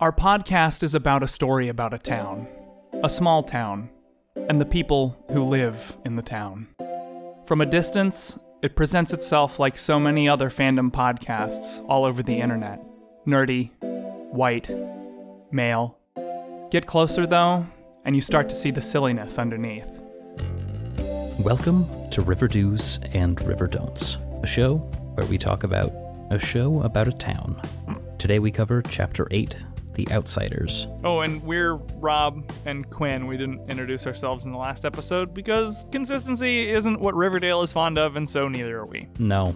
Our podcast is about a story about a town, a small town, and the people who live in the town. From a distance, it presents itself like so many other fandom podcasts all over the internet nerdy, white, male. Get closer, though, and you start to see the silliness underneath. Welcome to River Do's and River Don'ts, a show where we talk about a show about a town. Today we cover Chapter 8 The Outsiders. Oh, and we're Rob and Quinn. We didn't introduce ourselves in the last episode because consistency isn't what Riverdale is fond of, and so neither are we. No,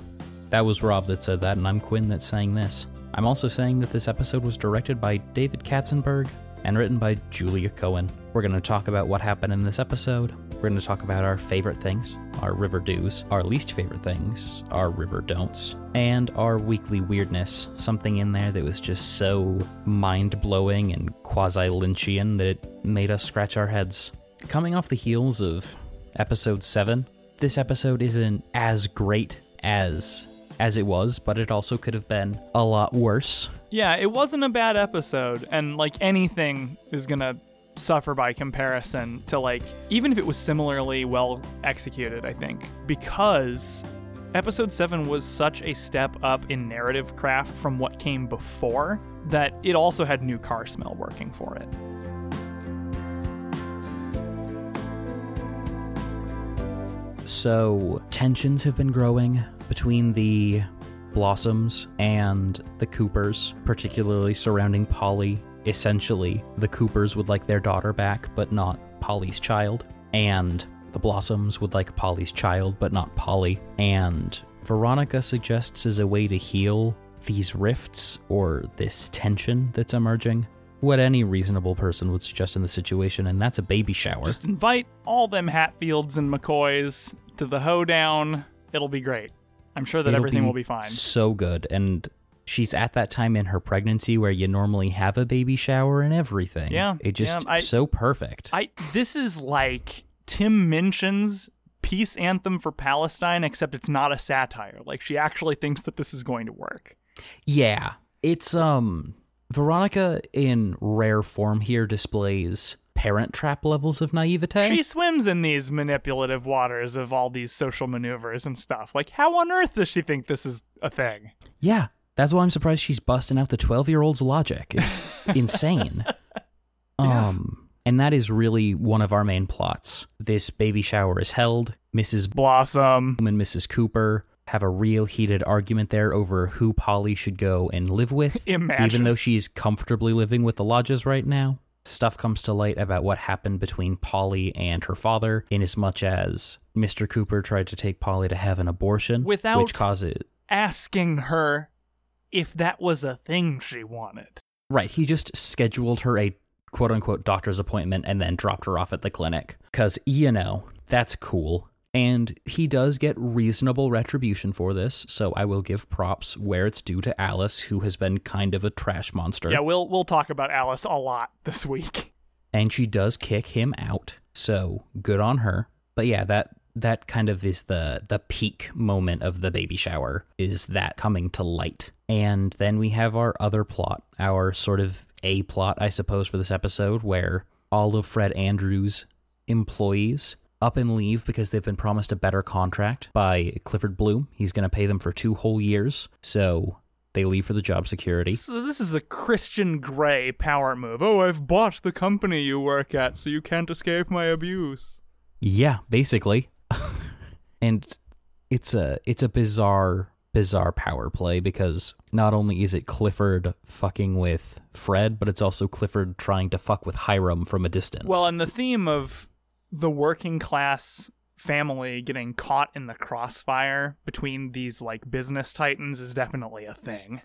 that was Rob that said that, and I'm Quinn that's saying this. I'm also saying that this episode was directed by David Katzenberg and written by Julia Cohen. We're going to talk about what happened in this episode. We're going to talk about our favorite things, our river do's, our least favorite things, our river don'ts, and our weekly weirdness. Something in there that was just so mind blowing and quasi Lynchian that it made us scratch our heads. Coming off the heels of episode 7, this episode isn't as great as as it was, but it also could have been a lot worse. Yeah, it wasn't a bad episode, and like anything is gonna suffer by comparison to like even if it was similarly well executed, I think. Because episode 7 was such a step up in narrative craft from what came before that it also had new car smell working for it. So, tensions have been growing between the Blossoms and the Coopers, particularly surrounding Polly. Essentially, the Coopers would like their daughter back, but not Polly's child. And the Blossoms would like Polly's child, but not Polly. And Veronica suggests as a way to heal these rifts or this tension that's emerging what any reasonable person would suggest in the situation, and that's a baby shower. Just invite all them Hatfields and McCoys to the hoedown. It'll be great. I'm sure that It'll everything will be fine. So good. And she's at that time in her pregnancy where you normally have a baby shower and everything. Yeah, It just yeah, I- so perfect. I this is like Tim Minchin's peace anthem for Palestine, except it's not a satire. Like she actually thinks that this is going to work. yeah. It's um Veronica in rare form here displays parent trap levels of naivete. She swims in these manipulative waters of all these social maneuvers and stuff. Like, how on earth does she think this is a thing? yeah. That's why I'm surprised she's busting out the 12 year old's logic. It's insane. Um, and that is really one of our main plots. This baby shower is held. Mrs. Blossom. and Mrs. Cooper have a real heated argument there over who Polly should go and live with, Imagine. even though she's comfortably living with the lodges right now. Stuff comes to light about what happened between Polly and her father, inasmuch as much as Mr. Cooper tried to take Polly to have an abortion, Without- which causes asking her if that was a thing she wanted. right. He just scheduled her a quote unquote doctor's appointment and then dropped her off at the clinic because you know that's cool. And he does get reasonable retribution for this, so I will give props where it's due to Alice, who has been kind of a trash monster. Yeah, we'll we'll talk about Alice a lot this week. and she does kick him out. So good on her. But yeah, that that kind of is the the peak moment of the baby shower is that coming to light. And then we have our other plot, our sort of A plot, I suppose, for this episode, where all of Fred Andrews' employees up and leave because they've been promised a better contract by Clifford Bloom. He's going to pay them for two whole years. So they leave for the job security. So this is a Christian Grey power move. Oh, I've bought the company you work at, so you can't escape my abuse. Yeah, basically. and it's a it's a bizarre bizarre power play because not only is it Clifford fucking with Fred, but it's also Clifford trying to fuck with Hiram from a distance. Well, and the theme of the working class family getting caught in the crossfire between these like business titans is definitely a thing.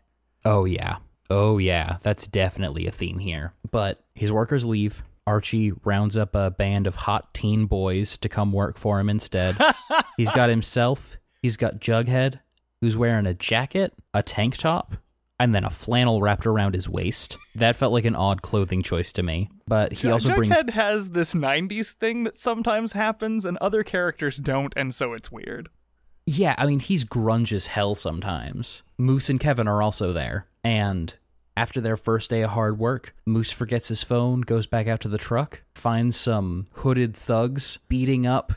oh yeah. Oh yeah, that's definitely a theme here. But his workers leave. Archie rounds up a band of hot teen boys to come work for him instead. he's got himself, he's got Jughead, who's wearing a jacket, a tank top, and then a flannel wrapped around his waist. That felt like an odd clothing choice to me. But he also Jughead brings has this 90s thing that sometimes happens and other characters don't and so it's weird. Yeah, I mean, he's grunge as hell sometimes. Moose and Kevin are also there. And After their first day of hard work, Moose forgets his phone, goes back out to the truck, finds some hooded thugs beating up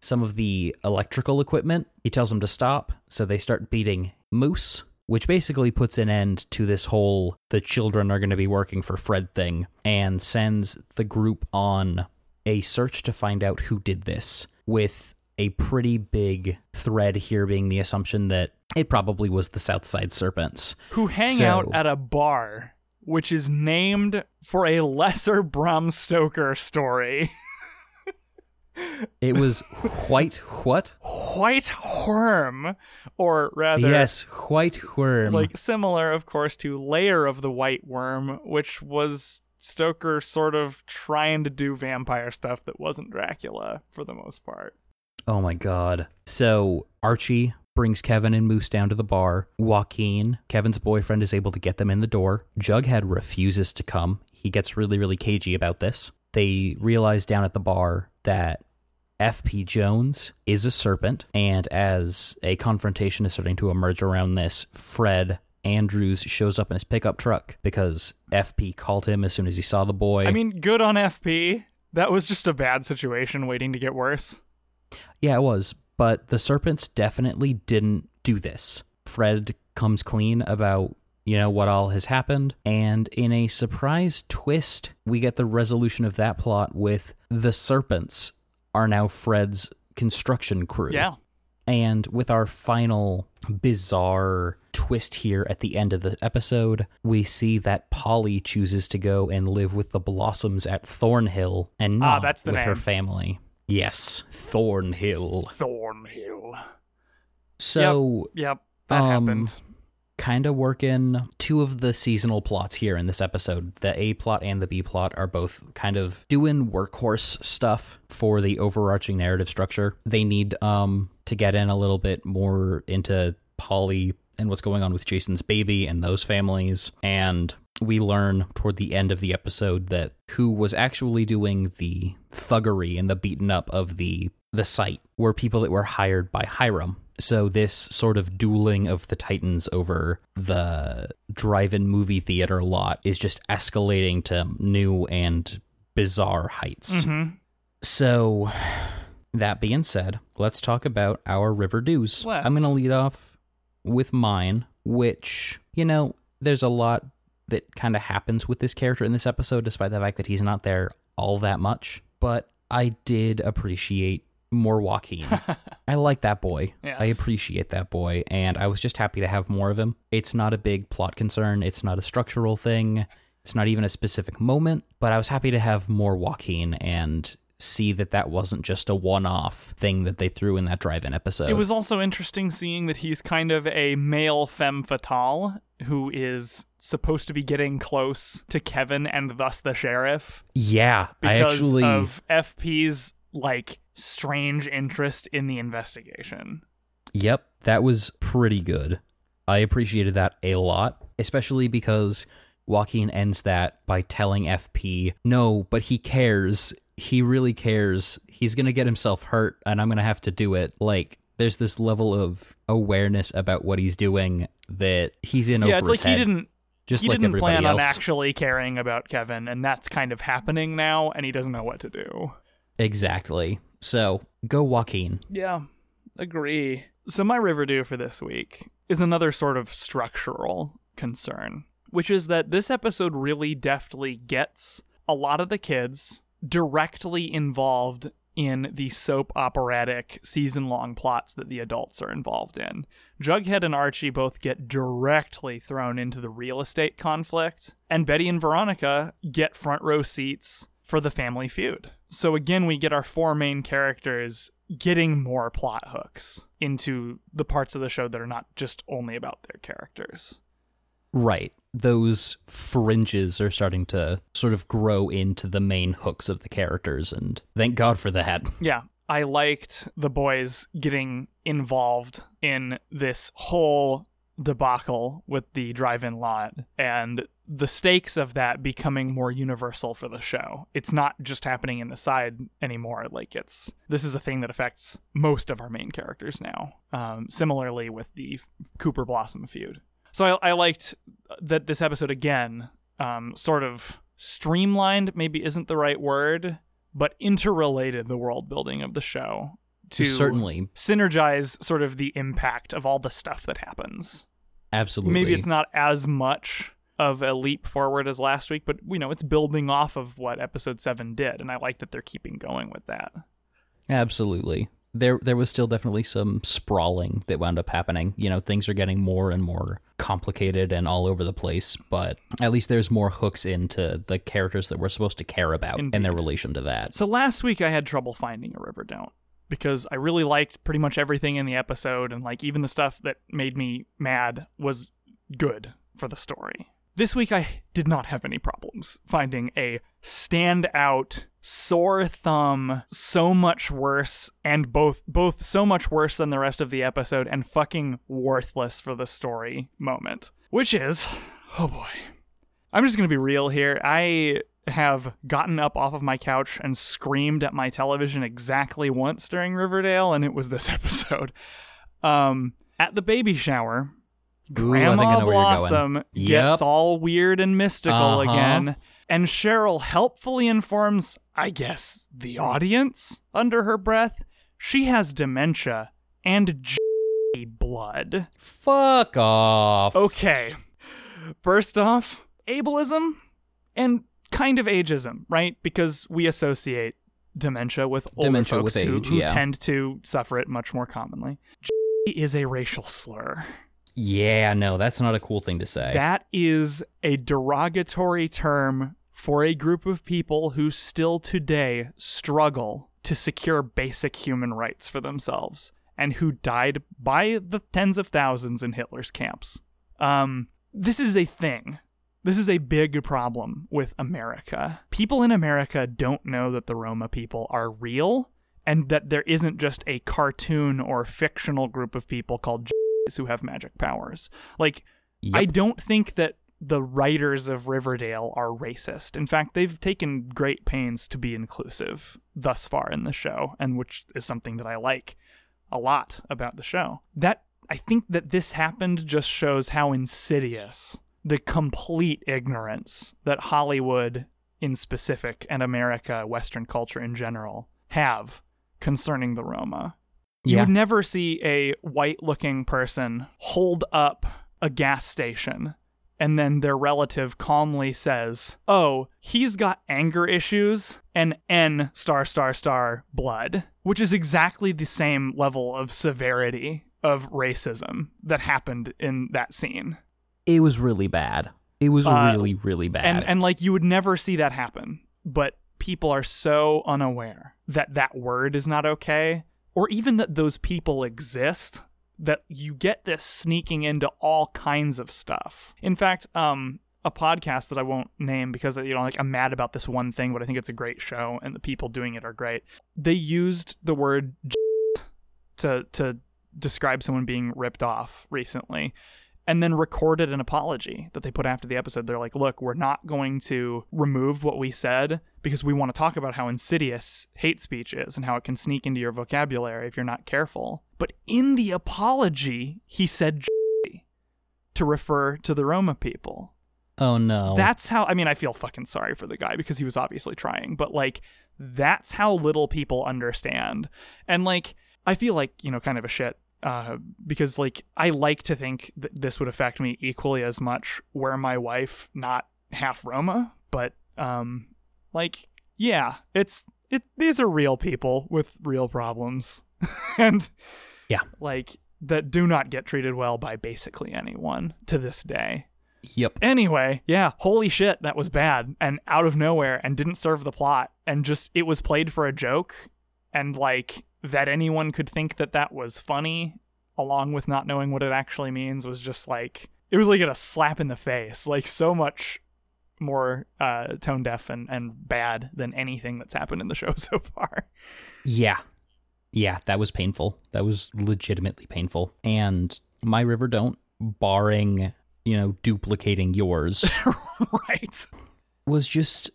some of the electrical equipment. He tells them to stop, so they start beating Moose, which basically puts an end to this whole the children are going to be working for Fred thing and sends the group on a search to find out who did this with a pretty big thread here being the assumption that it probably was the Southside Serpents. Who hang So- out at a bar, which is named for a lesser Bram Stoker story. It was White what? White Worm, or rather, Yes, White Worm. like similar, of course, to Lair of the White Worm, which was Stoker sort of trying to do vampire stuff that wasn't Dracula for the most part. Oh my god. So Archie brings Kevin and Moose down to the bar. Joaquin, Kevin's boyfriend, is able to get them in the door. Jughead refuses to come. He gets really, really cagey about this. They realize down at the bar that FP Jones is a serpent, and as a confrontation is starting to emerge around this, Fred Andrews shows up in his pickup truck because FP called him as soon as he saw the boy. I mean, good on FP. That was just a bad situation waiting to get worse. Yeah, it was. But the serpents definitely didn't do this. Fred comes clean about, you know, what all has happened. And in a surprise twist, we get the resolution of that plot with the serpents are now Fred's construction crew. Yeah. And with our final bizarre twist here at the end of the episode, we see that Polly chooses to go and live with the Blossoms at Thornhill and Ah, not that's the with her family. Yes, Thornhill. Thornhill. So, Yep, that Um, happened. Kind of work in two of the seasonal plots here in this episode. The A plot and the B plot are both kind of doing workhorse stuff for the overarching narrative structure. They need um to get in a little bit more into Polly and what's going on with Jason's baby and those families. And we learn toward the end of the episode that who was actually doing the thuggery and the beaten up of the the site were people that were hired by Hiram. So this sort of dueling of the titans over the drive-in movie theater lot is just escalating to new and bizarre heights. Mhm. So, that being said, let's talk about our river do's. Let's. I'm going to lead off with mine, which, you know, there's a lot that kind of happens with this character in this episode, despite the fact that he's not there all that much. But I did appreciate more Joaquin. I like that boy. I appreciate that boy, and I was just happy to have more of him. It's not a big plot concern, it's not a structural thing, it's not even a specific moment, but I was happy to have more Joaquin and see that that wasn't just a one-off thing that they threw in that drive-in episode. It was also interesting seeing that he's kind of a male femme fatale who is supposed to be getting close to Kevin and thus the sheriff yeah, I because actually of FP's like strange interest in the investigation. Yep, that was pretty good. I appreciated that a lot, especially because Joaquin ends that by telling FP, no, but he cares. He really cares. He's going to get himself hurt, and I'm going to have to do it. Like, there's this level of awareness about what he's doing that he's in over yeah, it's his like he didn't just he like didn't plan on actually caring about Kevin, and that's kind of happening now, and he doesn't know what to do. Exactly. So, go Joaquin. Yeah, agree. So my Riverdue for this week is another sort of structural concern, which is that this episode really deftly gets a lot of the kids directly involved in the soap operatic season long plots that the adults are involved in. Jughead and Archie both get directly thrown into the real estate conflict, and Betty and Veronica get front row seats for the family feud. So again, we get our four main characters getting more plot hooks into the parts of the show that are not just only about their characters. Right. Those fringes are starting to sort of grow into the main hooks of the characters, and thank God for that. Yeah, I liked the boys getting involved in this whole debacle with the drive-in lot and the stakes of that becoming more universal for the show. It's not just happening in the side anymore. Like it's this is a thing that affects most of our main characters now. Um, similarly with the Cooper Blossom feud. So I, I liked that this episode again, um, sort of streamlined, maybe isn't the right word, but interrelated the world building of the show to Certainly. synergize sort of the impact of all the stuff that happens. Absolutely. Maybe it's not as much of a leap forward as last week, but you know, it's building off of what episode 7 did and I like that they're keeping going with that. Absolutely. There there was still definitely some sprawling that wound up happening. You know, things are getting more and more complicated and all over the place, but at least there's more hooks into the characters that we're supposed to care about and their relation to that. So last week I had trouble finding a river don't because I really liked pretty much everything in the episode and like even the stuff that made me mad was good for the story. This week I did not have any problems finding a standout sore thumb so much worse and both both so much worse than the rest of the episode and fucking worthless for the story moment which is oh boy I'm just going to be real here. I have gotten up off of my couch and screamed at my television exactly once during Riverdale, and it was this episode. Um, at the baby shower, Grandma you're. Blossom Yep. gets all weird and mystical Uh-huh. again, and Cheryl helpfully informs, I guess, the audience under her breath, she has dementia and J- blood. Fuck off. Okay. First off, ableism and kind of ageism, right? Because we associate dementia with older Dementia folks with who, age, who yeah. tend to suffer it much more commonly. is a racial slur. Yeah, no, that's not a cool thing to say. That is a derogatory term for a group of people who still today struggle to secure basic human rights for themselves and who died by the tens of thousands in Hitler's camps. Um, this is a thing. This is a big problem with America. People in America don't know that the Roma people are real and that there isn't just a cartoon or fictional group of people called who have magic powers. Like, Yep. I don't think that the writers of Riverdale are racist. In fact, they've taken great pains to be inclusive thus far in the show, and which is something that I like a lot about the show. That I think that this happened just shows how insidious the complete ignorance that Hollywood in specific and America, Western culture in general, have concerning the Roma. You Yeah. would never see a white looking person hold up a gas station and then their relative calmly says, Oh, he's got anger issues and N star star star blood, which is exactly the same level of severity of racism that happened in that scene. It was really bad. It was Uh, really, really bad. And and like you would never see that happen, but people are so unaware that that word is not okay or even that those people exist that you get this sneaking into all kinds of stuff. In fact, um a podcast that I won't name because you know like I'm mad about this one thing, but I think it's a great show and the people doing it are great. They used the word to to describe someone being ripped off recently and then recorded an apology that they put after the episode. They're like, look, we're not going to remove what we said because we want to talk about how insidious hate speech is and how it can sneak into your vocabulary if you're not careful. But in the apology, he said to refer to the Roma people. oh no. That's how I mean I feel fucking sorry for the guy because he was obviously trying, but like that's how little people understand. And like I feel like, you know, kind of a shit uh because like I like to think that this would affect me equally as much were my wife not half Roma, but um like yeah, it's it these are real people with real problems. and Yeah. like that do not get treated well by basically anyone to this day. yep. Anyway, yeah, holy shit, that was bad and out of nowhere and didn't serve the plot and just it was played for a joke and like that anyone could think that that was funny along with not knowing what it actually means was just like it was like a slap in the face, like so much more uh tone deaf and and bad than anything that's happened in the show so far. Yeah. Yeah, that was painful. That was legitimately painful. And my river don't, barring, you know, duplicating yours, right. was just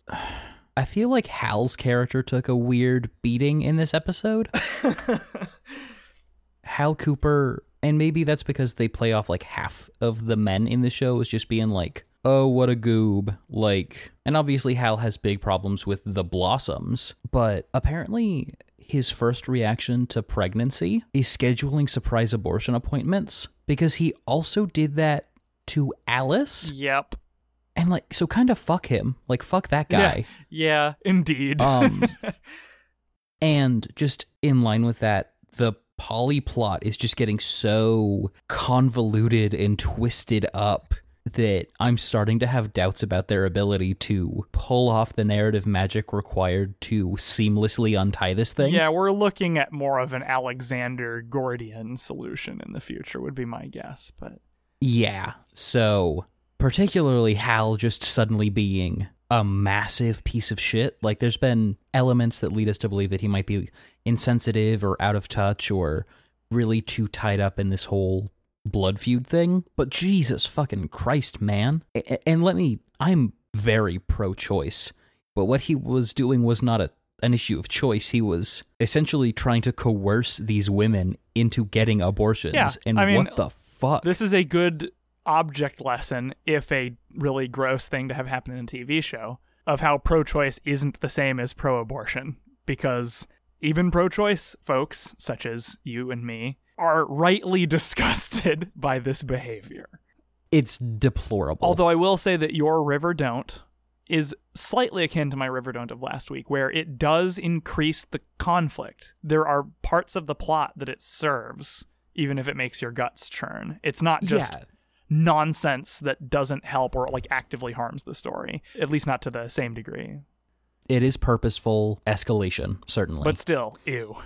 I feel like Hal's character took a weird beating in this episode. Hal Cooper And maybe that's because they play off like half of the men in the show is just being like, oh, what a goob. Like, and obviously Hal has big problems with the blossoms, but apparently his first reaction to pregnancy is scheduling surprise abortion appointments because he also did that to Alice. Yep. And like, so kind of fuck him. Like, fuck that guy. Yeah, indeed. Um, and just in line with that, the Polly plot is just getting so convoluted and twisted up that I'm starting to have doubts about their ability to pull off the narrative magic required to seamlessly untie this thing. yeah, we're looking at more of an Alexander Gordian solution in the future, would be my guess. But Yeah. So, particularly Hal just suddenly being a massive piece of shit. Like, there's been elements that lead us to believe that he might be insensitive or out of touch or really too tied up in this whole blood feud thing. But Jesus fucking Christ, man. And let me, I'm very pro choice. But what he was doing was not a an issue of choice. He was essentially trying to coerce these women into getting abortions. Yeah, and I mean, what the fuck? this is a good object lesson, if a really gross thing to have happened in a TV show, of how pro choice isn't the same as pro abortion. Because even pro choice folks, such as you and me, are rightly disgusted by this behavior. it's deplorable. Although I will say that your River Don't is slightly akin to my River Don't of last week, where it does increase the conflict. There are parts of the plot that it serves, even if it makes your guts churn. It's not just yeah, nonsense that doesn't help or like actively harms the story, at least not to the same degree. it is purposeful escalation, certainly. But still, ew.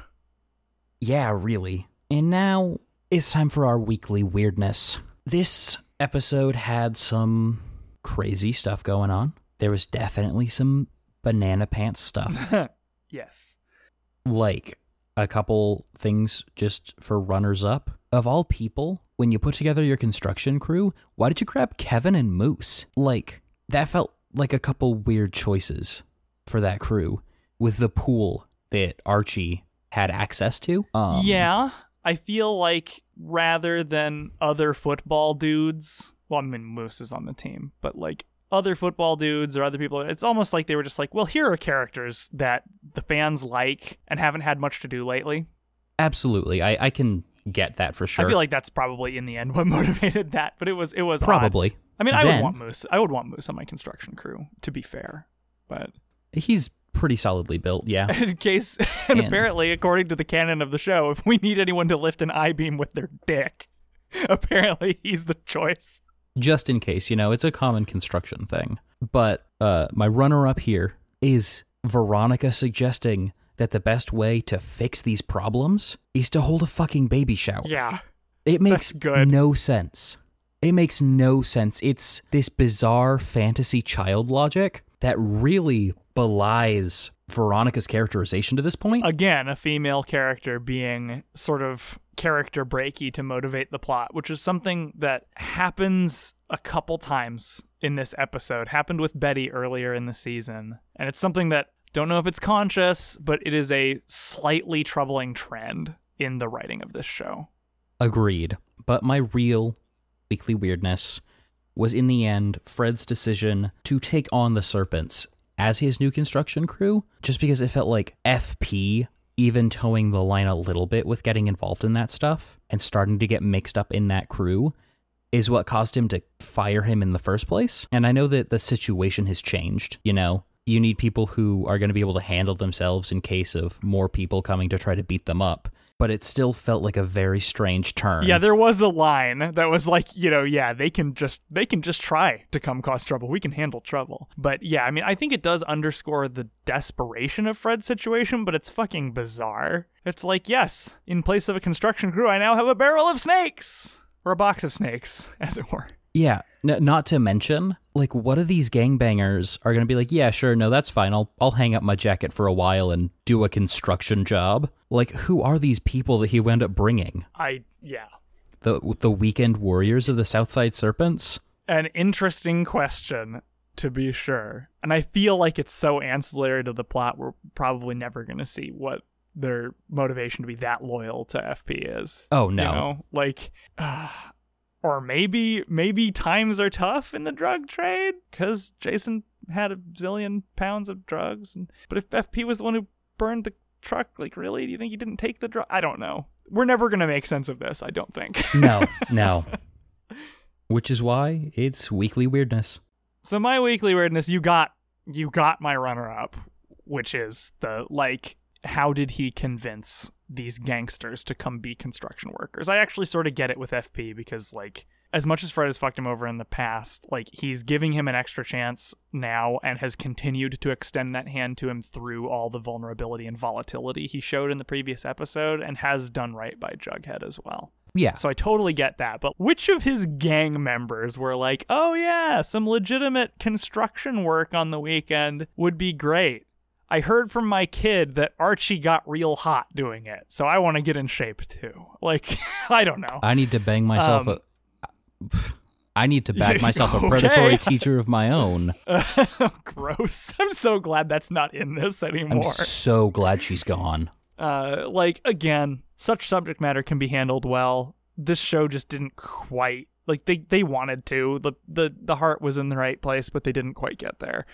yeah, really. And now it's time for our weekly weirdness. This episode had some crazy stuff going on. There was definitely some banana pants stuff. yes. like a couple things just for runners up. Of all people, when you put together your construction crew, why did you grab Kevin and Moose? Like, that felt like a couple weird choices for that crew with the pool that Archie had access to. Um, yeah, I feel like rather than other football dudes, well, I mean, Moose is on the team, but like other football dudes or other people, it's almost like they were just like, well, here are characters that the fans like and haven't had much to do lately. Absolutely. I, I can get that for sure. I feel like that's probably in the end what motivated that, but it was it was odd. Probably. I mean, I would want Moose. I would want Moose on my construction crew, to be fair. But He's pretty solidly built, yeah. in case, and And- apparently, according to the canon of the show, if we need anyone to lift an I beam with their dick, apparently he's the choice. just in case, you know, it's a common construction thing. But uh, my runner up here is Veronica suggesting that the best way to fix these problems is to hold a fucking baby shower. Yeah. it makes good. no sense. It makes no sense. It's this bizarre fantasy child logic that really belies Veronica's characterization to this point. Again, a female character being sort of character breaky to motivate the plot, which is something that happens a couple times in this episode. Happened with Betty earlier in the season. And it's something that don't know if it's conscious, but it is a slightly troubling trend in the writing of this show. Agreed. But my real weekly weirdness was in the end Fred's decision to take on the Serpents as his new construction crew, just because it felt like FP even towing the line a little bit with getting involved in that stuff and starting to get mixed up in that crew is what caused him to fire him in the first place. And I know that the situation has changed, you know. You need people who are going to be able to handle themselves in case of more people coming to try to beat them up. But it still felt like a very strange turn. Yeah, there was a line that was like, you know, yeah, they can just they can just try to come cause trouble. We can handle trouble. But yeah, I mean, I think it does underscore the desperation of Fred's situation, but it's fucking bizarre. It's like, yes, in place of a construction crew, I now have a barrel of snakes or a box of snakes, as it were. Yeah, n- not to mention, like, what are these gangbangers are going to be like? Yeah, sure, no, that's fine. I'll I'll hang up my jacket for a while and do a construction job. Like, who are these people that he wound up bringing? I yeah. The the weekend warriors of the Southside Serpents? An interesting question to be sure. And I feel like it's so ancillary to the plot we're probably never going to see what their motivation to be that loyal to FP is. Oh no. You know, like, uh, or maybe maybe times are tough in the drug trade because Jason had a zillion pounds of drugs. And, but if FP was the one who burned the truck, like, really, do you think he didn't take the drug? I don't know. We're never gonna make sense of this. I don't think. no, no. Which is why it's weekly weirdness. So my weekly weirdness, you got you got my runner up, which is the like how did he convince these gangsters to come be construction workers? I actually sort of get it with FP because like as much as Fred has fucked him over in the past, like he's giving him an extra chance now and has continued to extend that hand to him through all the vulnerability and volatility he showed in the previous episode and has done right by Jughead as well. Yeah. So I totally get that. But which of his gang members were like, oh, yeah, some legitimate construction work on the weekend would be great? I heard from my kid that Archie got real hot doing it, so I want to get in shape too. Like, I don't know. I need to bang myself Um, a. I need to bag myself a predatory teacher of my own. Gross. I'm so glad that's not in this anymore. I'm so glad she's gone. uh, like again, such subject matter can be handled well. This show just didn't quite like they they wanted to. The the the heart was in the right place, but they didn't quite get there.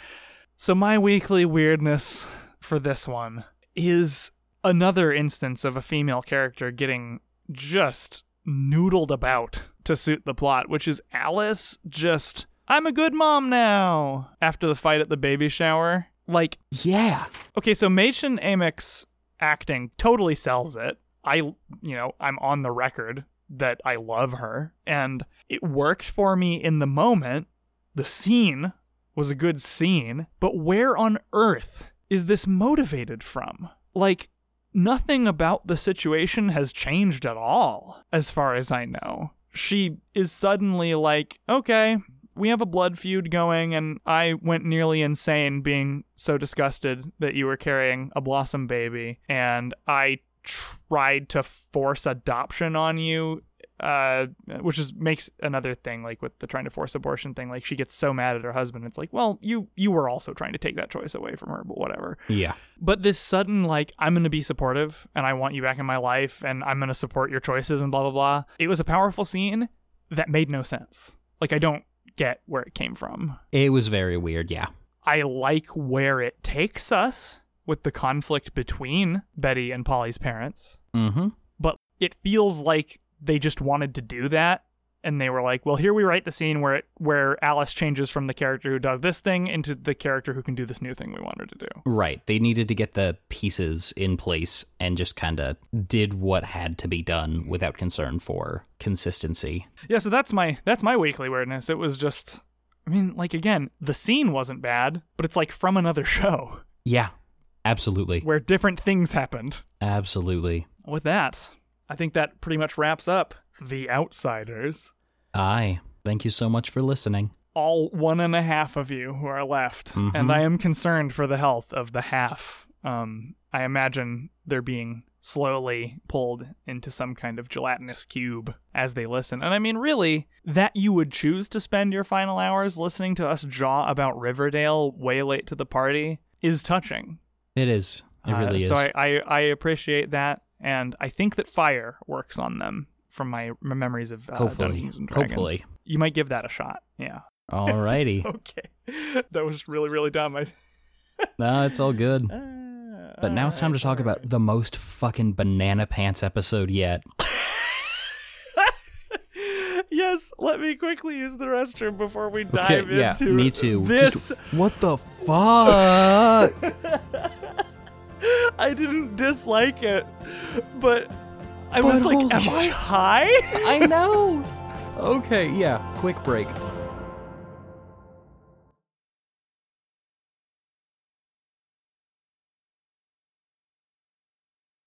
So my weekly weirdness for this one is another instance of a female character getting just noodled about to suit the plot, which is Alice just I'm a good mom now after the fight at the baby shower. Like Yeah. Okay, so Mädchen Amick's acting totally sells it. I, you know, I'm on the record that I love her, and it worked for me in the moment. The scene was a good scene, but where on earth is this motivated from? Like, nothing about the situation has changed at all, as far as I know. She is suddenly like, okay, we have a blood feud going, and I went nearly insane being so disgusted that you were carrying a blossom baby, and I tried to force adoption on you. Uh, which is makes another thing like with the trying to force abortion thing. Like she gets so mad at her husband. It's like, well, you you were also trying to take that choice away from her, but whatever. Yeah. But this sudden, like, I'm going to be supportive and I want you back in my life and I'm going to support your choices and blah, blah, blah. It was a powerful scene that made no sense. Like, I don't get where it came from. It was very weird. Yeah. I like where it takes us with the conflict between Betty and Polly's parents, Mm-hmm. but it feels like they just wanted to do that. And they were like, "Well, here we write the scene where it where Alice changes from the character who does this thing into the character who can do this new thing we want her to do." Right. They needed to get the pieces in place and just kind of did what had to be done without concern for consistency. Yeah, so that's my that's my weekly weirdness. It was just I mean, like again, the scene wasn't bad, but it's like from another show Yeah. Absolutely. where different things happened. Absolutely. With that, I think that pretty much wraps up The Outsiders. Aye. Thank you so much for listening. All one and a half of you who are left. Mhm. And I am concerned for the health of the half. Um, I imagine they're being slowly pulled into some kind of gelatinous cube as they listen. And I mean, really, that you would choose to spend your final hours listening to us jaw about Riverdale way late to the party is touching. It is. It Uh, really so is. I, I, I appreciate that. And I think that fire works on them from my memories of uh, Hopefully. Dungeons and Dragons. Hopefully. You might give that a shot. Yeah. Alrighty. Okay. That was really, really dumb. I, no, it's all good. But now it's time to talk about the most fucking banana pants episode yet. yes, let me quickly use the restroom before we dive Okay, yeah, into me too. This Just- what the fuck? I didn't dislike it, but I But was like, am I high? I know. Okay, yeah. Quick break.